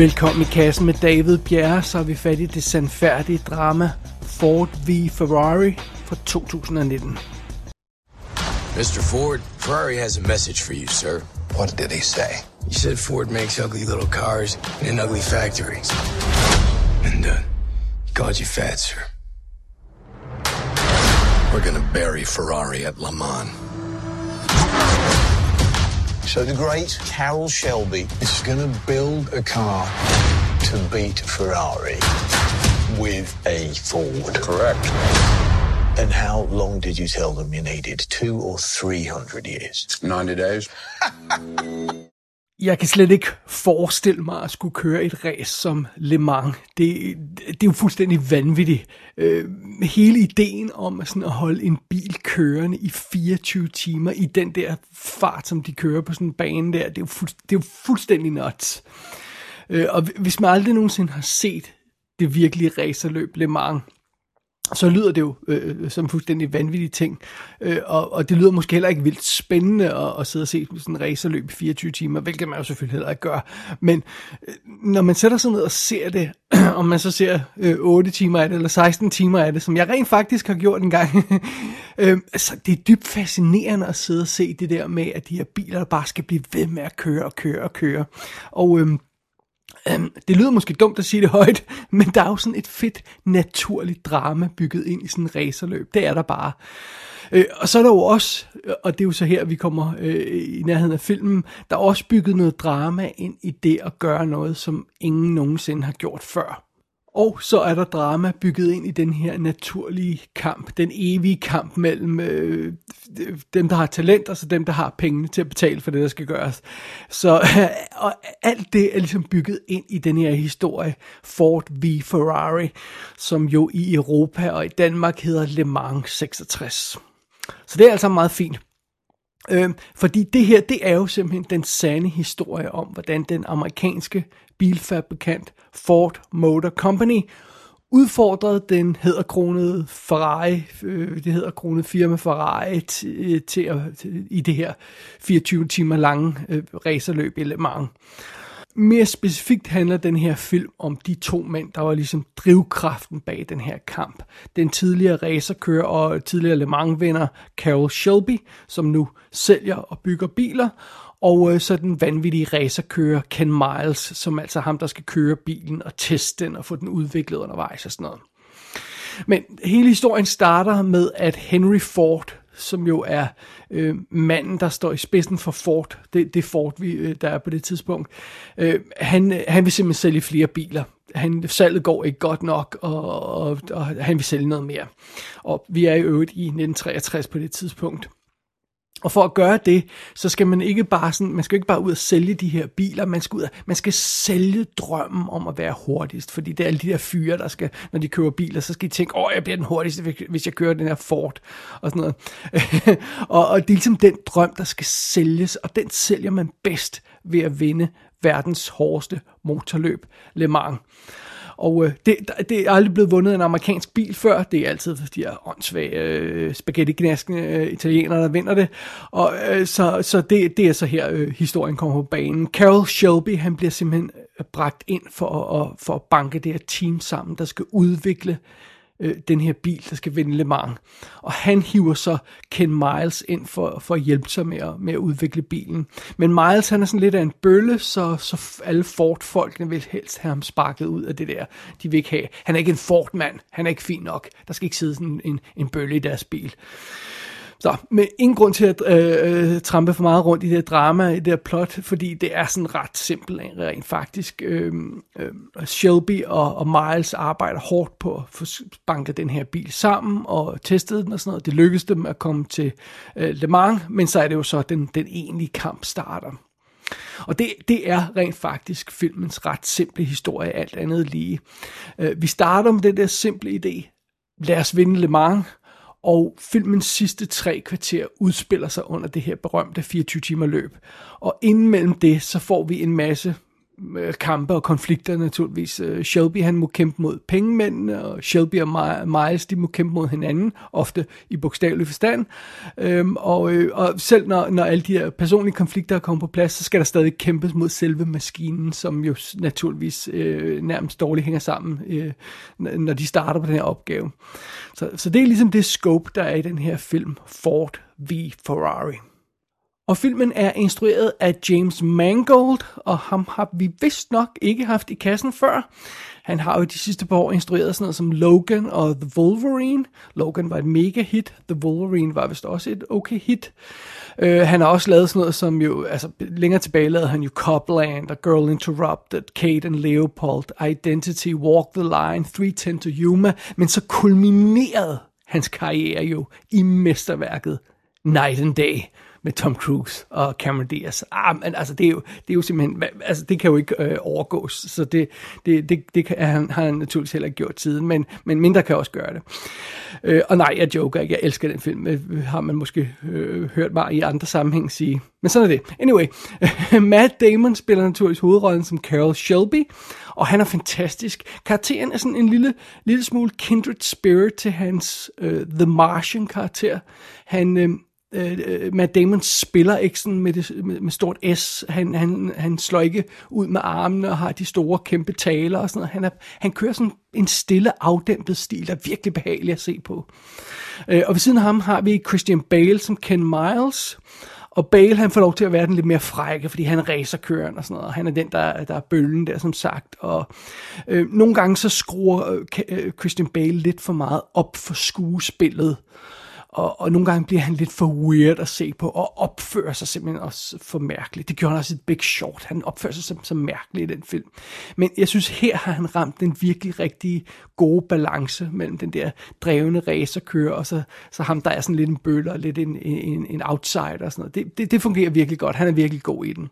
Velkommen i kassen med David Bjerre, så er vi fat i det sandfærdige drama Ford v Ferrari fra 2019. Mr. Ford, Ferrari has a message for you, sir. What did he say? He said Ford makes ugly little cars in ugly factories. And, uh, he called you fat, sir. We're gonna bury Ferrari at Le Mans. So the great Carroll Shelby is going to build a car to beat Ferrari with a Ford. Correct. And how long did you tell them you needed? Two or three hundred years? 90 days. Jeg kan slet ikke forestille mig at skulle køre et race som Le Mans. Det, det er jo fuldstændig vanvittigt. Øh, hele ideen om at, sådan at holde en bil kørende i 24 timer i den der fart, som de kører på sådan en bane der, det er jo, fuld, det er jo fuldstændig nuts. Øh, og hvis man aldrig nogensinde har set det virkelige racerløb Le Mans, så lyder det jo øh, som en fuldstændig vanvittig ting. Øh, og, og det lyder måske heller ikke vildt spændende at, at sidde og se sådan en racerløb i 24 timer, hvilket man jo selvfølgelig heller ikke gør. Men øh, når man sætter sig ned og ser det, om man så ser øh, 8 timer af det, eller 16 timer af det, som jeg rent faktisk har gjort en gang, øh, så det er dybt fascinerende at sidde og se det der med, at de her biler bare skal blive ved med at køre og køre og køre. Og... Øh, Um, det lyder måske dumt at sige det højt, men der er jo sådan et fedt, naturligt drama bygget ind i sådan en racerløb. Det er der bare. Uh, og så er der jo også, øh, og det er jo så her, vi kommer uh, i nærheden af filmen, der er også bygget noget drama ind i det at gøre noget, som ingen nogensinde har gjort før. Og så er der drama bygget ind i den her naturlige kamp, den evige kamp mellem øh, dem, der har talent, og så dem, der har pengene til at betale for det, der skal gøres. Så øh, og alt det er ligesom bygget ind i den her historie, Ford v Ferrari, som jo i Europa og i Danmark hedder Le Mans 66. Så det er altså meget fint. Øh, fordi det her, det er jo simpelthen den sande historie om, hvordan den amerikanske bilfabrikant Ford Motor Company udfordrede den hedderkronede Ferrari, øh, det hedderkronede firma Ferrari, til, øh, til at, til, i det her 24 timer lange øh, racerløb i Le Mans. Mere specifikt handler den her film om de to mænd, der var ligesom drivkraften bag den her kamp. Den tidligere racerkører og tidligere Le Mans-vinder Carroll Shelby, som nu sælger og bygger biler, og øh, så den vanvittige racerkører Ken Miles, som altså ham, der skal køre bilen og teste den og få den udviklet undervejs og sådan noget. Men hele historien starter med, at Henry Ford, som jo er øh, manden, der står i spidsen for Ford, det, det Ford, vi, øh, der er på det tidspunkt, øh, han, han vil simpelthen sælge flere biler. Han, salget går ikke godt nok, og, og, og han vil sælge noget mere. Og vi er i øvrigt i 1963 på det tidspunkt. Og for at gøre det, så skal man ikke bare sådan, man skal ikke bare ud og sælge de her biler, man skal ud og, man skal sælge drømmen om at være hurtigst, fordi det er alle de der fyre, der skal, når de køber biler, så skal de tænke, åh, jeg bliver den hurtigste, hvis jeg kører den her Ford, og sådan noget. og, og det er ligesom den drøm, der skal sælges, og den sælger man bedst ved at vinde verdens hårdeste motorløb, Le Mans. Og øh, det, det er aldrig blevet vundet en amerikansk bil før. Det er altid de her åndssvage øh, spaghetti øh, italienere, der vinder det. Og øh, så, så det, det er så her, øh, historien kommer på banen. Carol Shelby, han bliver simpelthen bragt ind for at, for at banke det her team sammen, der skal udvikle øh, den her bil, der skal vinde Le Mans. Og han hiver så Ken Miles ind for, for at hjælpe sig med at, med at udvikle bilen. Men Miles, han er sådan lidt af en bølle, så, så alle Ford-folkene vil helst have ham sparket ud af det der. De vil ikke have. Han er ikke en Ford-mand. Han er ikke fin nok. Der skal ikke sidde sådan en, en bølle i deres bil. Så, med ingen grund til at øh, øh, trampe for meget rundt i det drama, i det her plot, fordi det er sådan ret simpelt rent faktisk. Øh, øh, Shelby og, og Miles arbejder hårdt på at få banket den her bil sammen og testet den og sådan noget. Det lykkedes dem at komme til øh, Le Mans, men så er det jo så, den, den egentlige kamp starter. Og det, det er rent faktisk filmens ret simple historie, alt andet lige. Øh, vi starter med den der simple idé. Lad os vinde Le Mans, og filmens sidste tre kvarter udspiller sig under det her berømte 24 timer løb. Og inden mellem det, så får vi en masse Øh, kampe og konflikter naturligvis. Øh, Shelby han må kæmpe mod pengemændene, og Shelby og Miles de må kæmpe mod hinanden, ofte i bogstavelig forstand. Øhm, og, øh, og selv når, når alle de her personlige konflikter er kommet på plads, så skal der stadig kæmpes mod selve maskinen, som jo naturligvis øh, nærmest dårligt hænger sammen, øh, når de starter på den her opgave. Så, så det er ligesom det scope, der er i den her film, Ford v Ferrari. Og filmen er instrueret af James Mangold, og ham har vi vist nok ikke haft i kassen før. Han har jo de sidste par år instrueret sådan noget som Logan og The Wolverine. Logan var et mega hit, The Wolverine var vist også et okay hit. Uh, han har også lavet sådan noget som jo, altså længere tilbage lavede han jo Copland og Girl Interrupted, Kate and Leopold, Identity, Walk the Line, 310 to Yuma, men så kulminerede hans karriere jo i mesterværket Night and Day med Tom Cruise og Cameron Diaz. Ah, men altså, det er jo, det er jo simpelthen, altså, det kan jo ikke øh, overgås, så det, det, det, det kan, han, har han naturligvis heller ikke gjort siden, men, men mindre kan også gøre det. Øh, og nej, jeg joker ikke, jeg elsker den film, øh, har man måske øh, hørt mig i andre sammenhæng sige. Men sådan er det. Anyway, Matt Damon spiller naturligvis hovedrollen som Carol Shelby, og han er fantastisk. Karakteren er sådan en lille, lille smule kindred spirit til hans øh, The Martian karakter. Han, øh, Øh, øh, Matt Damon spiller ikke sådan med, det, med, med stort S. Han, han, han slår ikke ud med armene og har de store kæmpe taler og sådan noget. Han, er, han kører sådan en stille, afdæmpet stil, der er virkelig behagelig at se på. Øh, og ved siden af ham har vi Christian Bale som Ken Miles. Og Bale, han får lov til at være den lidt mere frække, fordi han racer køren og sådan noget. Og han er den, der, der er bølgen der, som sagt. Og øh, nogle gange så skruer øh, øh Christian Bale lidt for meget op for skuespillet og, og nogle gange bliver han lidt for weird at se på, og opfører sig simpelthen også for mærkeligt. Det gjorde han også i Big Short. Han opfører sig simpelthen så mærkeligt i den film. Men jeg synes, her har han ramt den virkelig rigtig gode balance mellem den der drevne racerkører, og så, så ham, der er sådan lidt en bøller, lidt en, en, en outsider og sådan noget. Det, det, det fungerer virkelig godt. Han er virkelig god i den.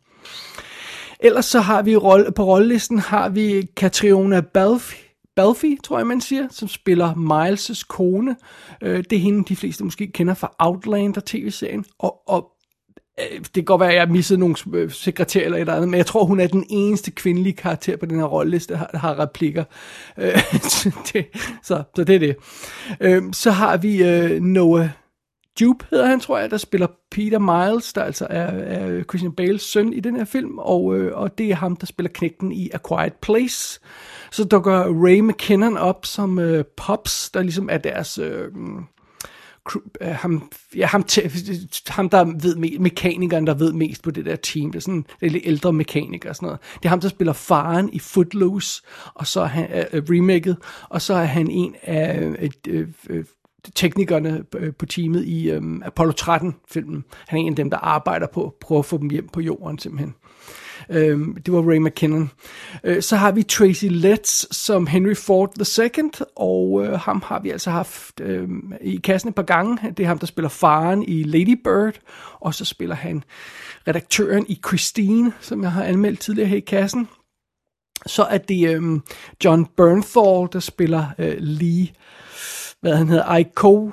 Ellers så har vi på rollelisten har vi Catriona Balfe, Balfi, tror jeg man siger, som spiller Miles' kone. Øh, det er hende, de fleste måske kender fra Outlander-tv-serien. Og, og øh, det kan godt være, at jeg missede nogle sekretærer sekretær eller et eller andet, men jeg tror, hun er den eneste kvindelige karakter på den her rolleliste, der har, der har replikker. Øh, det, så, så det er det. Øh, så har vi øh, Noah Jupe hedder han, tror jeg, der spiller Peter Miles, der altså er, er Christian Bales søn i den her film, og, øh, og det er ham, der spiller knægten i A Quiet Place. Så dukker Ray McKinnon op som øh, Pops, der ligesom er deres... Øh, øh ham, ja, ham, ham, der ved me- mekanikeren, der ved mest på det der team. Det er sådan det er lidt ældre mekaniker og sådan noget. Det er ham, der spiller faren i Footloose, og så er han øh, øh remaket, og så er han en af øh, øh, øh teknikerne øh, på teamet i øhm, Apollo 13-filmen. Han er en af dem, der arbejder på at prøve at få dem hjem på jorden simpelthen. Øhm, det var Ray McKinnon. Øh, så har vi Tracy Letts som Henry Ford II, og øh, ham har vi altså haft øh, i kassen et par gange. Det er ham, der spiller faren i Lady Bird, og så spiller han redaktøren i Christine, som jeg har anmeldt tidligere her i kassen. Så er det øh, John Bernthal, der spiller øh, Lee, hvad han hedder, Iko,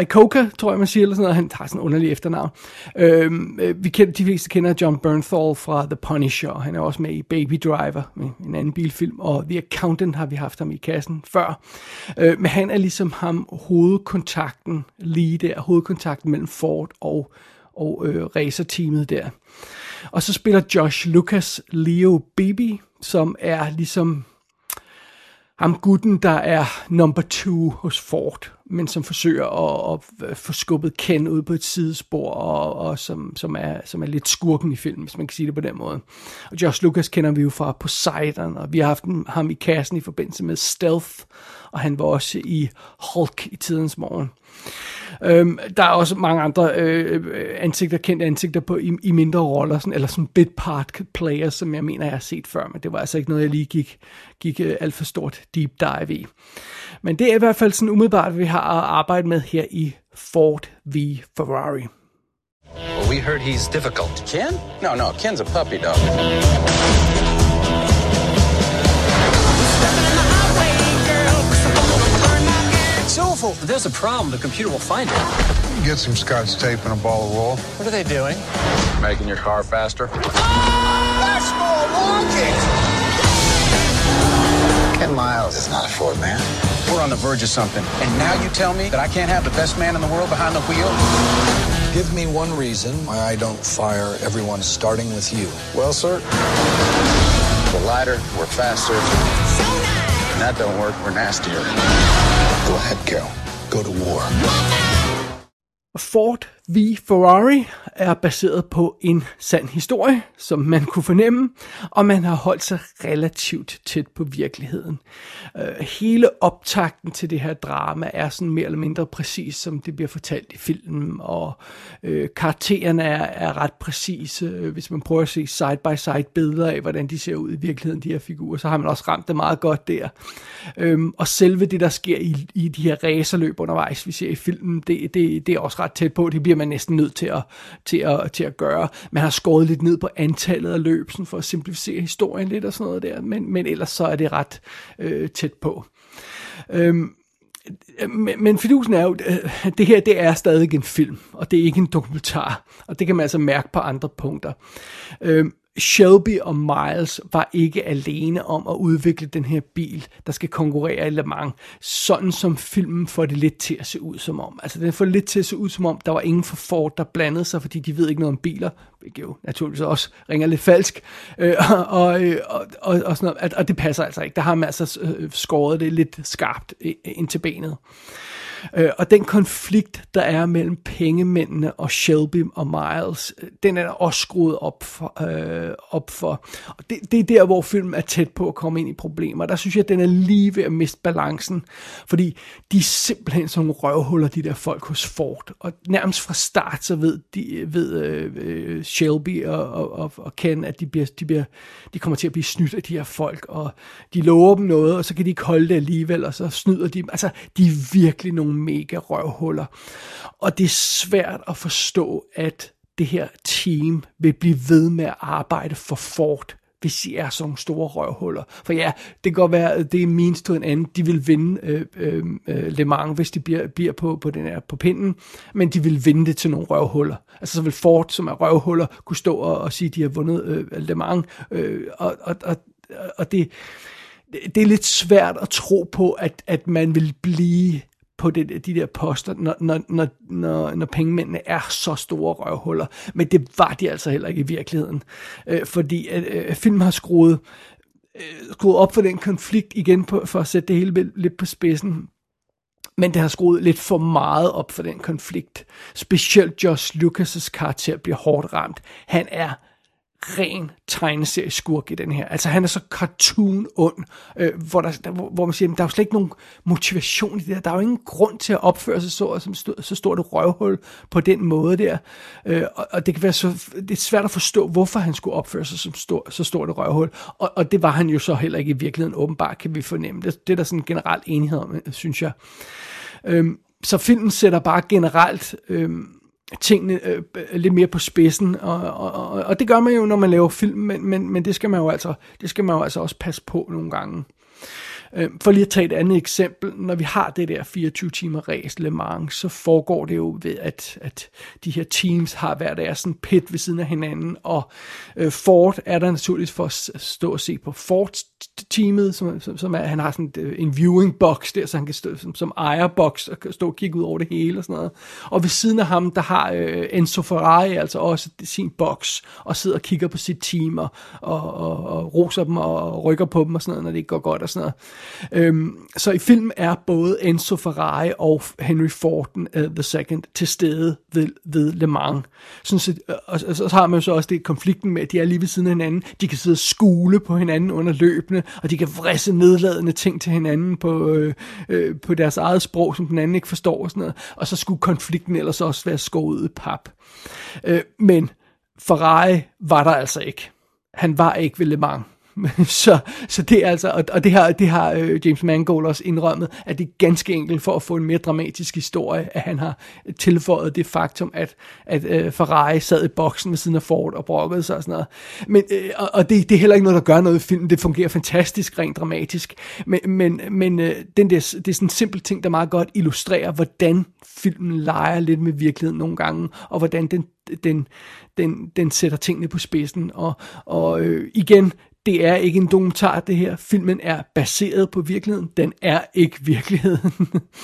Ikoka, tror jeg man siger, eller sådan noget. Han har sådan en underlig efternavn. Øhm, øh, vi kender, de fleste kender John Bernthal fra The Punisher. Han er også med i Baby Driver, en anden bilfilm. Og The Accountant har vi haft ham i kassen før. Øh, men han er ligesom ham hovedkontakten lige der. Hovedkontakten mellem Ford og, og øh, racerteamet der. Og så spiller Josh Lucas Leo Baby, som er ligesom ham gutten, der er number two hos Ford, men som forsøger at, at få skubbet Ken ud på et sidespor, og, og som, som, er, som er lidt skurken i filmen, hvis man kan sige det på den måde. Og Josh Lucas kender vi jo fra Poseidon, og vi har haft ham i kassen i forbindelse med Stealth, og han var også i Hulk i tidens morgen. Øhm, der er også mange andre øh, ansigter, kendte ansigter på i, i mindre roller, sådan, eller sådan bit part players, som jeg mener, jeg har set før, men det var altså ikke noget, jeg lige gik, gik uh, alt for stort deep dive i. Men det er i hvert fald sådan umiddelbart, vi har at arbejde med her i Ford v Ferrari. Well, we heard he's difficult. Ken? No, no, Ken's a puppy dog. If there's a problem, the computer will find it. Get some scotch tape and a ball of wool. What are they doing? Making your car faster. Ah, that's more rocket! Ken Miles is not a Ford man. We're on the verge of something. And now you tell me that I can't have the best man in the world behind the wheel? Give me one reason why I don't fire everyone starting with you. Well, sir, we're lighter, we're faster. And that don't work, we're nastier. Go ahead. Go to war. Ford v Ferrari er baseret på en sand historie, som man kunne fornemme, og man har holdt sig relativt tæt på virkeligheden. Øh, hele optakten til det her drama er sådan mere eller mindre præcis, som det bliver fortalt i filmen, og øh, karaktererne er, er ret præcise. Øh, hvis man prøver at se side-by-side billeder af, hvordan de ser ud i virkeligheden, de her figurer, så har man også ramt det meget godt der. Um, og selve det, der sker i, i de her racerløb undervejs, vi ser i filmen, det, det, det er også ret tæt på. Det bliver man næsten nødt til at, til at, til at gøre. Man har skåret lidt ned på antallet af løb, sådan for at simplificere historien lidt og sådan noget der, men, men ellers så er det ret øh, tæt på. Øhm, men, men fidusen er jo, øh, det her det er stadig en film, og det er ikke en dokumentar, og det kan man altså mærke på andre punkter. Øhm, Shelby og Miles var ikke alene om at udvikle den her bil, der skal konkurrere i Le Mans, sådan som filmen får det lidt til at se ud som om. Altså den får det lidt til at se ud som om, der var ingen for Ford, der blandede sig, fordi de ved ikke noget om biler, hvilket jo naturligvis også ringer lidt falsk, øh, og, øh, og, og, og, sådan noget, og det passer altså ikke. Der har man altså øh, skåret det lidt skarpt øh, ind til benet. Øh, Øh, og den konflikt, der er mellem pengemændene og Shelby og Miles, øh, den er også skruet op for. Øh, op for. Og det, det er der, hvor filmen er tæt på at komme ind i problemer. Der synes jeg, at den er lige ved at miste balancen, fordi de er simpelthen sådan nogle røvhuller, de der folk hos Ford. Og nærmest fra start, så ved, de, ved øh, øh Shelby og, og, og Ken, at de, bliver, de, bliver, de kommer til at blive snydt af de her folk, og de lover dem noget, og så kan de ikke holde det alligevel, og så snyder de dem. Altså, de er virkelig nogle mega røvhuller. Og det er svært at forstå, at det her team vil blive ved med at arbejde for Ford, hvis de er sådan nogle store røvhuller. For ja, det kan godt være, at det er means to en anden. De vil vinde øh, øh, øh, Le Mans, hvis de bliver, bliver på, på, den her, på pinden, men de vil vinde det til nogle røvhuller. Altså så vil Ford, som er røvhuller, kunne stå og, og sige, at de har vundet øh, Le Mans, øh, og, og, og, og det, det er lidt svært at tro på, at, at man vil blive på det, de der poster, når, når, når, når, når pengemændene er så store røvhuller. Men det var de altså heller ikke i virkeligheden. Øh, fordi øh, filmen har skruet, øh, skruet op for den konflikt igen på, for at sætte det hele lidt på spidsen. Men det har skruet lidt for meget op for den konflikt. Specielt Josh Lucas' karakter bliver hårdt ramt. Han er ren tegneserieskurk i den her. Altså han er så cartoon ond, øh, hvor, der, der, hvor man siger, der er jo slet ikke nogen motivation i det der. Der er jo ingen grund til at opføre sig så, som stå, så stort et røvhul på den måde der. Øh, og, og det kan være så, det er svært at forstå, hvorfor han skulle opføre sig som stor, så stort et røvhul. Og, og det var han jo så heller ikke i virkeligheden åbenbart, kan vi fornemme. Det, det er der sådan generelt enighed om, øh, synes jeg. Øh, så filmen sætter bare generelt... Øh, tingene øh, lidt mere på spidsen, og, og, og, og det gør man jo, når man laver film, men, men, men det skal man jo altså, det skal man jo altså også passe på nogle gange. Øh, for lige at tage et andet eksempel, når vi har det der 24 timer race Le Mans, så foregår det jo ved, at, at de her teams har hver deres sådan pit ved siden af hinanden, og øh, Ford er der naturligvis for at stå og se på Ford-teamet, som, som, som er, han har sådan øh, en viewing box der, så han kan stå som, som ejerbox og stå og kigge ud over det hele og sådan noget. Og ved siden af ham, der har øh, Enzo Ferrari altså også sin box, og sidder og kigger på sit team, og, og, og, og roser dem og rykker på dem og sådan noget, når det ikke går godt og sådan noget. Øhm, så i film er både Enzo Ferrari og Henry Ford uh, the Second til stede ved, ved Le Mans. Sådan så, øh, og, og, så har man jo så også det konflikten med, at de er lige ved siden af hinanden. De kan sidde og skule på hinanden under løbende, og de kan vrisse nedladende ting til hinanden på, øh, øh, på deres eget sprog, som den anden ikke forstår og sådan noget. Og så skulle konflikten ellers også være skåret ud i pap. Øh, men Ferrari var der altså ikke. Han var ikke ved Le Mans. så, så det er altså, og, og det har, det har øh, James Mangold også indrømmet, at det er ganske enkelt for at få en mere dramatisk historie, at han har tilføjet det faktum, at, at øh, Ferrari sad i boksen ved siden af Ford og brokkede sig og sådan noget. Men, øh, og, og det, det er heller ikke noget, der gør noget i filmen. Det fungerer fantastisk, rent dramatisk. Men, men, men øh, den der, det er sådan en simpel ting, der meget godt illustrerer, hvordan filmen leger lidt med virkeligheden nogle gange, og hvordan den, den, den, den sætter tingene på spidsen. Og, og øh, igen, det er ikke en dokumentar, det her. Filmen er baseret på virkeligheden. Den er ikke virkeligheden.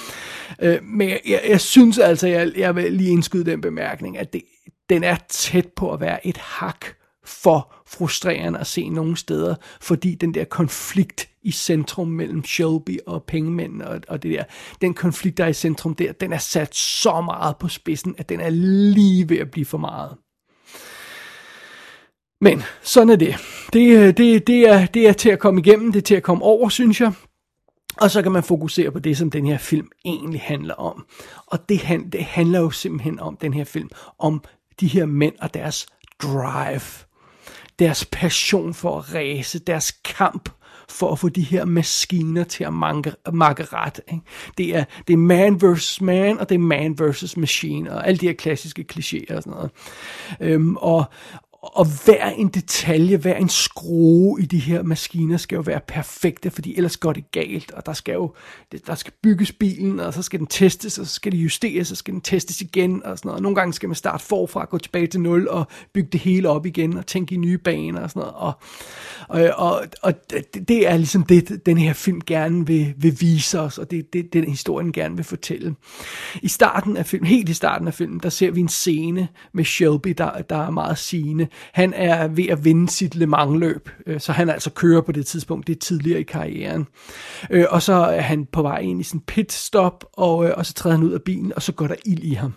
øh, men jeg, jeg, jeg synes altså, jeg, jeg vil lige indskyde den bemærkning, at det, den er tæt på at være et hak for frustrerende at se nogle steder, fordi den der konflikt i centrum mellem Shelby og pengemændene og, og det der, den konflikt, der er i centrum der, den er sat så meget på spidsen, at den er lige ved at blive for meget. Men sådan er det. Det, øh, det, det, er, det er til at komme igennem, det er til at komme over, synes jeg. Og så kan man fokusere på det, som den her film egentlig handler om. Og det, det handler jo simpelthen om, den her film, om de her mænd og deres drive. Deres passion for at ræse, deres kamp for at få de her maskiner til at manke, makke ret. Ikke? Det, er, det er man versus man, og det er man versus machine, og alle de her klassiske klichéer og sådan noget. Øhm, og, og hver en detalje, hver en skrue i de her maskiner skal jo være perfekte, fordi ellers går det galt, og der skal jo der skal bygges bilen, og så skal den testes, og så skal det justeres, og så skal den testes igen, og sådan noget. Nogle gange skal man starte forfra, gå tilbage til nul, og bygge det hele op igen, og tænke i nye baner, og sådan noget. Og, og, og, og det er ligesom det, den her film gerne vil, vil vise os, og det er det, den historien gerne vil fortælle. I starten af filmen, helt i starten af filmen, der ser vi en scene med Shelby, der, der er meget sigende, han er ved at vinde sit Le Mans-løb, øh, så han altså kører på det tidspunkt, det er tidligere i karrieren. Øh, og så er han på vej ind i sin pitstop, og, øh, og så træder han ud af bilen, og så går der ild i ham.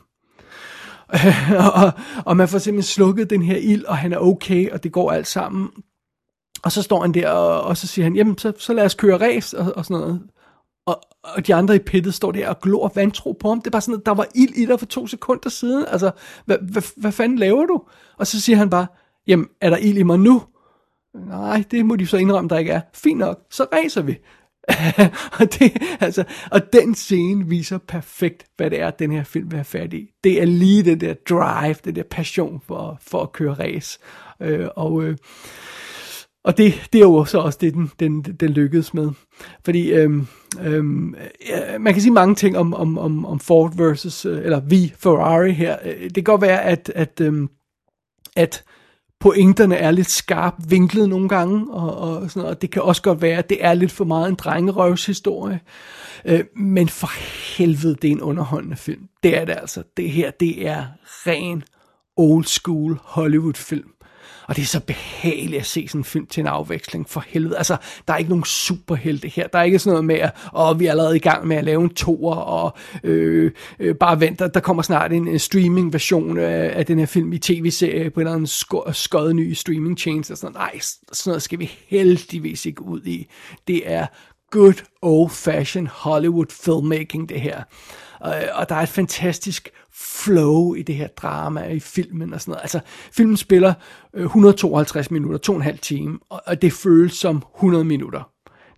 og, og man får simpelthen slukket den her ild, og han er okay, og det går alt sammen. Og så står han der, og, og så siger han, jamen, så, så lad os køre race, og, og sådan noget. Og, og de andre i pittet står der og glor vantro på ham. Det er bare sådan, at der var ild i dig for to sekunder siden. Altså, hvad, hvad, hvad fanden laver du? Og så siger han bare, jamen, er der ild i mig nu? Nej, det må de så indrømme, der ikke er. Fint nok, så racer vi. og, det, altså, og den scene viser perfekt, hvad det er, den her film vil have fat i. Det er lige den der drive, den der passion for, for at køre race. Øh, og øh, og det, det er jo så også det, den, den, den lykkedes med. Fordi øhm, øhm, man kan sige mange ting om, om, om, om Ford versus, øh, eller vi Ferrari her. Øh, det kan godt være, at, at, øhm, at pointerne er lidt skarpt vinklet nogle gange, og, og, sådan noget, og det kan også godt være, at det er lidt for meget en drengerøvshistorie. Øh, men for helvede, det er en underholdende film. Det er det altså. Det her, det er ren old school Hollywood film. Og det er så behageligt at se sådan en film til en afveksling, for helvede. Altså, der er ikke nogen superhelte her. Der er ikke sådan noget med, at åh, vi er allerede i gang med at lave en toer, og øh, øh, bare vent, der, der kommer snart en, en streaming-version af, af den her film i tv-serie på en eller anden sko- skød ny streaming change og sådan noget. Nej, sådan noget skal vi heldigvis ikke ud i. Det er good old-fashioned Hollywood filmmaking, det her. Og, og der er et fantastisk flow i det her drama, i filmen og sådan noget. Altså, filmen spiller øh, 152 minutter, to og en halv time, og, og det føles som 100 minutter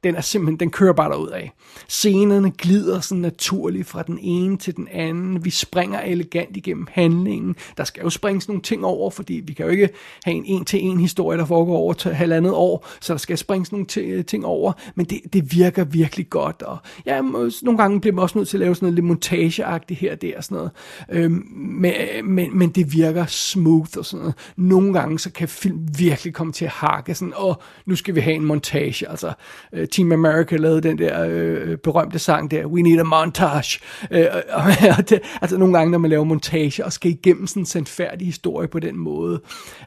den er simpelthen, den kører bare derud af. Scenerne glider sådan naturligt fra den ene til den anden. Vi springer elegant igennem handlingen. Der skal jo springes nogle ting over, fordi vi kan jo ikke have en en-til-en historie, der foregår over til halvandet år, så der skal springes nogle ting over, men det, det virker virkelig godt, og ja, nogle gange bliver man også nødt til at lave sådan noget lidt montageagtigt her og der og sådan noget, øhm, men, men, men det virker smooth og sådan noget. Nogle gange så kan film virkelig komme til at hakke sådan, åh, nu skal vi have en montage, altså øh, Team America lavede den der øh, berømte sang der, We Need a Montage. Øh, og det, altså nogle gange, når man laver montage og skal igennem sådan en sandfærdig historie på den måde,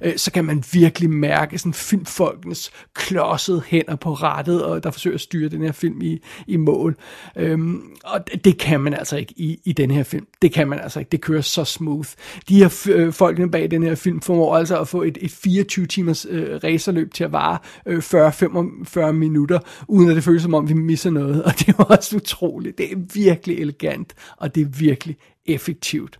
øh, så kan man virkelig mærke sådan filmfolkenes klodsede hænder på rettet, og der forsøger at styre den her film i, i mål. Øhm, og det kan man altså ikke i, i den her film. Det kan man altså ikke. Det kører så smooth. De her øh, folkene bag den her film formår altså at få et, et 24 timers øh, racerløb til at vare øh, 40-45 minutter, uden at det føles som om, vi misser noget. Og det er også utroligt. Det er virkelig elegant, og det er virkelig effektivt.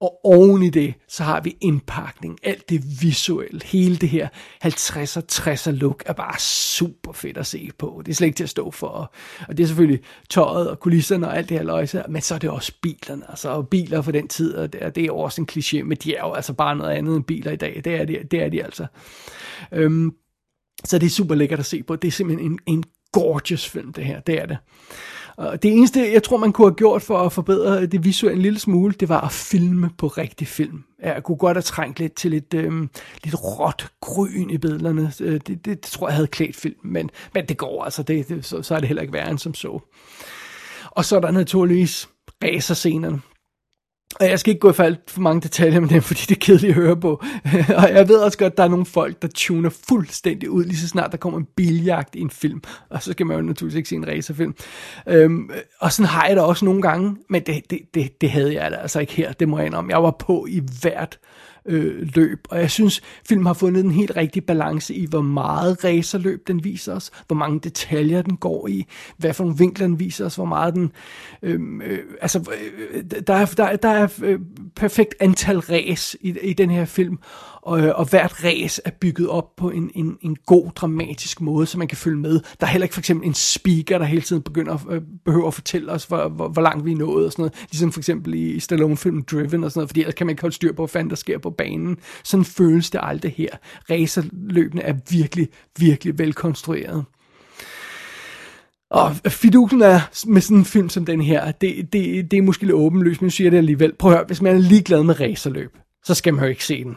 Og oven i det, så har vi indpakning, alt det visuelle, hele det her 50'er, 60'er look er bare super fedt at se på. Det er slet ikke til at stå for. Og det er selvfølgelig tøjet og kulisserne og alt det her løjse, men så er det også bilerne. Altså biler for den tid, og det er, det er også en kliché, men de er jo altså bare noget andet end biler i dag. Det er de, det er de altså. Øhm, så det er super lækkert at se på. Det er simpelthen en, en gorgeous film, det her. Det er det. Og det eneste, jeg tror, man kunne have gjort for at forbedre det visuelle en lille smule, det var at filme på rigtig film. Jeg kunne godt have trængt lidt til lidt, øhm, lidt råt grøn i billederne. Øh, det, det, det tror jeg havde klædt film, men, men det går altså. Det, det, så, så er det heller ikke værre end som så. Og så er der naturligvis racerscenerne. Og jeg skal ikke gå i fald for mange detaljer med dem, fordi det er kedeligt at høre på. og jeg ved også godt, at der er nogle folk, der tuner fuldstændig ud, lige så snart der kommer en biljagt i en film. Og så skal man jo naturligvis ikke se en racerfilm. Øhm, og sådan har jeg det også nogle gange, men det, det, det, det havde jeg altså ikke her, det må jeg indrømme. Jeg var på i hvert øh, løb. Og jeg synes, filmen har fundet den helt rigtige balance i, hvor meget racerløb den viser os, hvor mange detaljer den går i, hvad for nogle vinkler den viser os, hvor meget den... Øh, øh, altså, øh, der er, der, der er øh, perfekt antal race i, i den her film, og, øh, og hvert ræs er bygget op på en, en, en god, dramatisk måde, så man kan følge med. Der er heller ikke for eksempel en speaker, der hele tiden begynder at, øh, behøver at fortælle os, hvor, hvor, hvor langt vi er nået og sådan noget. Ligesom for eksempel i Stallone-filmen Driven og sådan noget, fordi ellers kan man ikke holde styr på, hvad fanden der sker på banen. Sådan føles det aldrig her. Racerløbene er virkelig, virkelig velkonstrueret. Og fidusen er med sådan en film som den her, det, det, det er måske lidt åbenløst, men jeg siger det alligevel. Prøv at høre, hvis man er ligeglad med racerløb, så skal man jo ikke se den.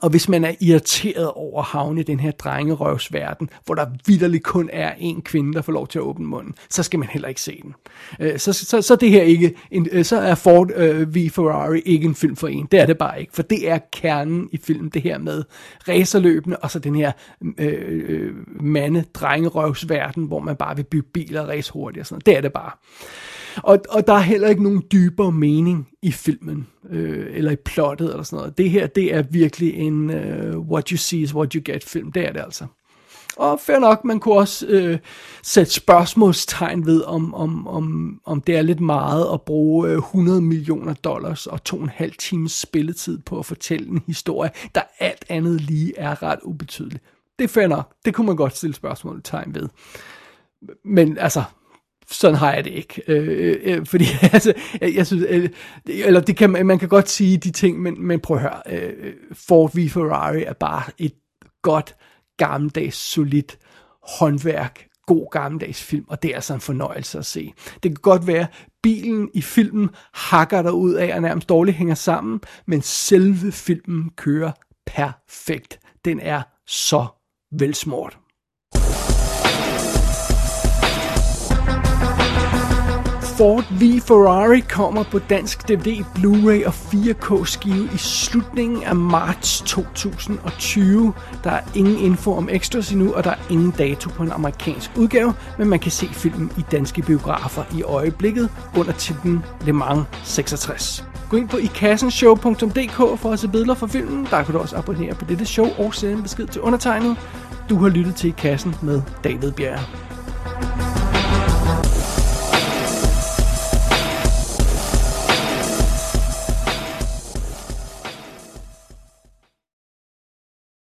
Og hvis man er irriteret over havne i den her drengerøvsverden, hvor der vidderligt kun er en kvinde, der får lov til at åbne munden, så skal man heller ikke se den. Øh, så, så, så, det her ikke en, øh, så er Ford uh, v Ferrari ikke en film for en. Det er det bare ikke, for det er kernen i filmen, det her med racerløbene, og så den her øh, øh mande drengerøvsverden, hvor man bare vil bygge biler og race hurtigt og sådan noget. Det er det bare. Og, og der er heller ikke nogen dybere mening i filmen, øh, eller i plottet eller sådan noget. Det her, det er virkelig en øh, what you see is what you get film. Det er det altså. Og fair nok, man kunne også øh, sætte spørgsmålstegn ved, om, om, om, om det er lidt meget at bruge øh, 100 millioner dollars og to og en halv times spilletid på at fortælle en historie, der alt andet lige er ret ubetydelig. Det er fair nok. Det kunne man godt stille spørgsmålstegn ved. Men altså, sådan har jeg det ikke. Øh, øh, fordi altså, jeg, jeg synes, øh, eller det kan, man kan godt sige de ting, men, men prøv at høre, øh, Ford v Ferrari er bare et godt, gammeldags, solidt håndværk, god gammeldags film, og det er altså en fornøjelse at se. Det kan godt være, bilen i filmen hakker der ud af og nærmest dårligt hænger sammen, men selve filmen kører perfekt. Den er så velsmurt. Ford v Ferrari kommer på dansk DVD, Blu-ray og 4K skive i slutningen af marts 2020. Der er ingen info om extras endnu, og der er ingen dato på en amerikansk udgave, men man kan se filmen i danske biografer i øjeblikket under titlen Le Mans 66. Gå ind på ikassenshow.dk for at se billeder fra filmen. Der kan du også abonnere på dette show og sende en besked til undertegnet. Du har lyttet til I Kassen med David Bjerre.